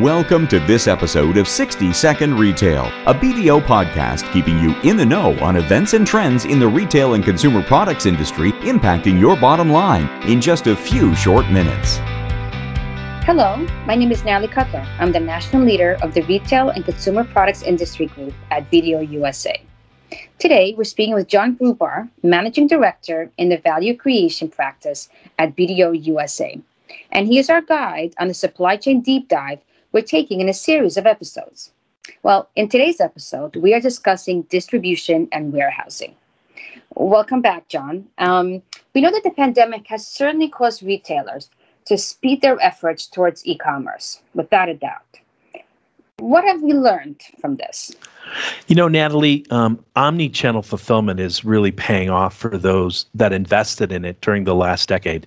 Welcome to this episode of 60 Second Retail, a BDO podcast keeping you in the know on events and trends in the retail and consumer products industry impacting your bottom line in just a few short minutes. Hello, my name is Natalie Kotlyar. I'm the national leader of the Retail and Consumer Products Industry Group at BDO USA. Today, we're speaking with John Grubar, Managing Director in the Value Creation Practice at BDO USA. And he is our guide on the supply chain deep dive we're taking in a series of episodes. Well, in today's episode, we are discussing distribution and warehousing. Welcome back, John. Um, we know that the pandemic has certainly caused retailers to speed their efforts towards e commerce, without a doubt. What have we learned from this? You know, Natalie, um, omni channel fulfillment is really paying off for those that invested in it during the last decade.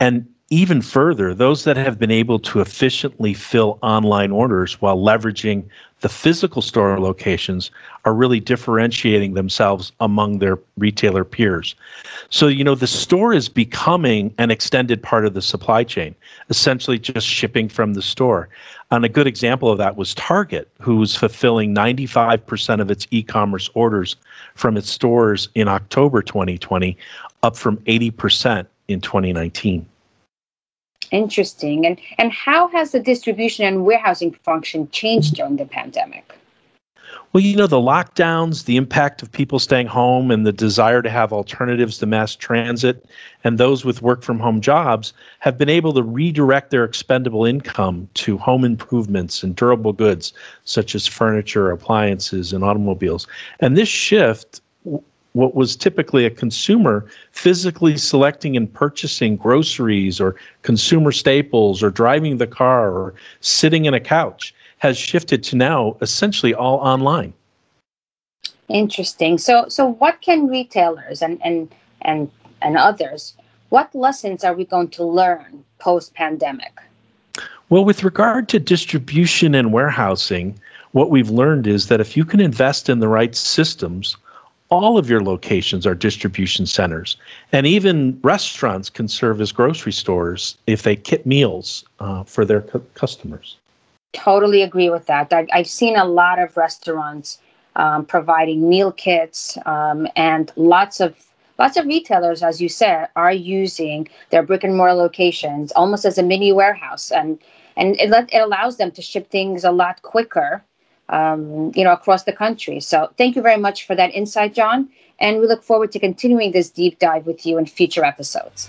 And even further, those that have been able to efficiently fill online orders while leveraging the physical store locations are really differentiating themselves among their retailer peers. So, you know, the store is becoming an extended part of the supply chain, essentially just shipping from the store. And a good example of that was Target, who was fulfilling 95% of its e commerce orders from its stores in October 2020, up from 80% in 2019. Interesting. And and how has the distribution and warehousing function changed during the pandemic? Well, you know, the lockdowns, the impact of people staying home, and the desire to have alternatives to mass transit, and those with work from home jobs have been able to redirect their expendable income to home improvements and durable goods, such as furniture, appliances, and automobiles. And this shift what was typically a consumer physically selecting and purchasing groceries or consumer staples or driving the car or sitting in a couch has shifted to now essentially all online. Interesting. So so what can retailers and and and and others what lessons are we going to learn post pandemic? Well, with regard to distribution and warehousing, what we've learned is that if you can invest in the right systems, all of your locations are distribution centers. And even restaurants can serve as grocery stores if they kit meals uh, for their cu- customers. Totally agree with that. I, have seen a lot of restaurants um, providing meal kits, um, and lots of lots of retailers, as you said, are using their brick and mortar locations almost as a mini warehouse, and and it, it allows them to ship things a lot quicker um, you know, across the country. So thank you very much for that insight, John. And we look forward to continuing this deep dive with you in future episodes.